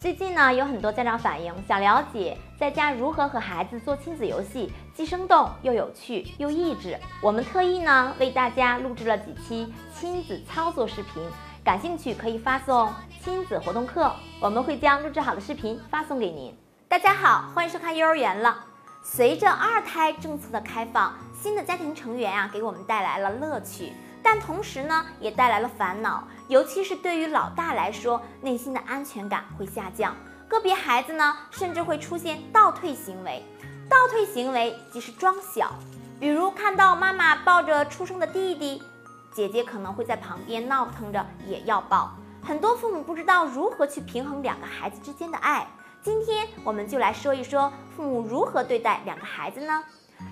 最近呢，有很多家长反映想了解在家如何和孩子做亲子游戏，既生动又有趣又益智。我们特意呢为大家录制了几期亲子操作视频，感兴趣可以发送“亲子活动课”，我们会将录制好的视频发送给您。大家好，欢迎收看幼儿园了。随着二胎政策的开放，新的家庭成员啊给我们带来了乐趣。但同时呢，也带来了烦恼，尤其是对于老大来说，内心的安全感会下降。个别孩子呢，甚至会出现倒退行为。倒退行为即是装小，比如看到妈妈抱着出生的弟弟，姐姐可能会在旁边闹腾着也要抱。很多父母不知道如何去平衡两个孩子之间的爱。今天我们就来说一说父母如何对待两个孩子呢？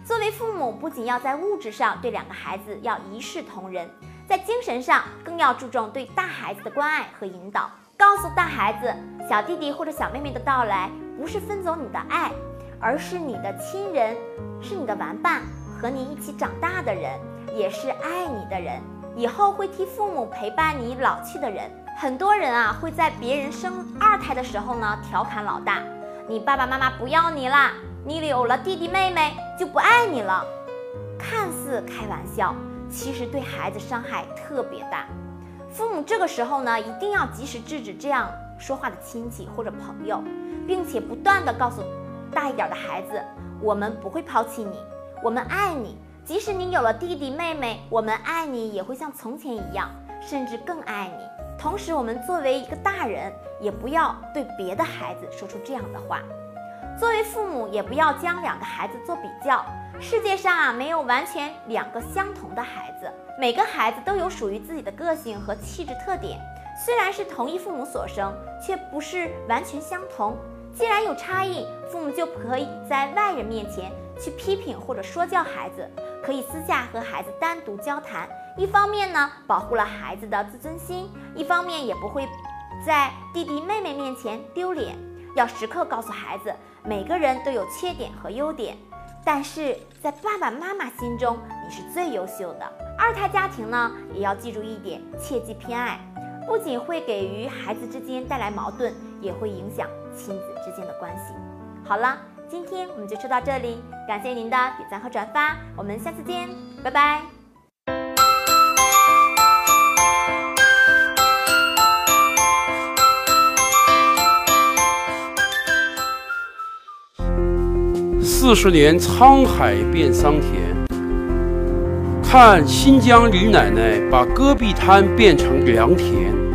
作为父母，不仅要在物质上对两个孩子要一视同仁，在精神上更要注重对大孩子的关爱和引导。告诉大孩子，小弟弟或者小妹妹的到来不是分走你的爱，而是你的亲人，是你的玩伴，和你一起长大的人，也是爱你的人，以后会替父母陪伴你老去的人。很多人啊，会在别人生二胎的时候呢，调侃老大：“你爸爸妈妈不要你啦。”你有了弟弟妹妹就不爱你了，看似开玩笑，其实对孩子伤害特别大。父母这个时候呢，一定要及时制止这样说话的亲戚或者朋友，并且不断的告诉大一点的孩子，我们不会抛弃你，我们爱你。即使你有了弟弟妹妹，我们爱你也会像从前一样，甚至更爱你。同时，我们作为一个大人，也不要对别的孩子说出这样的话。作为父母，也不要将两个孩子做比较。世界上啊，没有完全两个相同的孩子，每个孩子都有属于自己的个性和气质特点。虽然是同一父母所生，却不是完全相同。既然有差异，父母就可以在外人面前去批评或者说教孩子，可以私下和孩子单独交谈。一方面呢，保护了孩子的自尊心；一方面也不会在弟弟妹妹面前丢脸。要时刻告诉孩子，每个人都有缺点和优点，但是在爸爸妈妈心中，你是最优秀的。二胎家庭呢，也要记住一点，切忌偏爱，不仅会给予孩子之间带来矛盾，也会影响亲子之间的关系。好了，今天我们就说到这里，感谢您的点赞和转发，我们下次见，拜拜。四十年沧海变桑田，看新疆李奶奶把戈壁滩变成良田。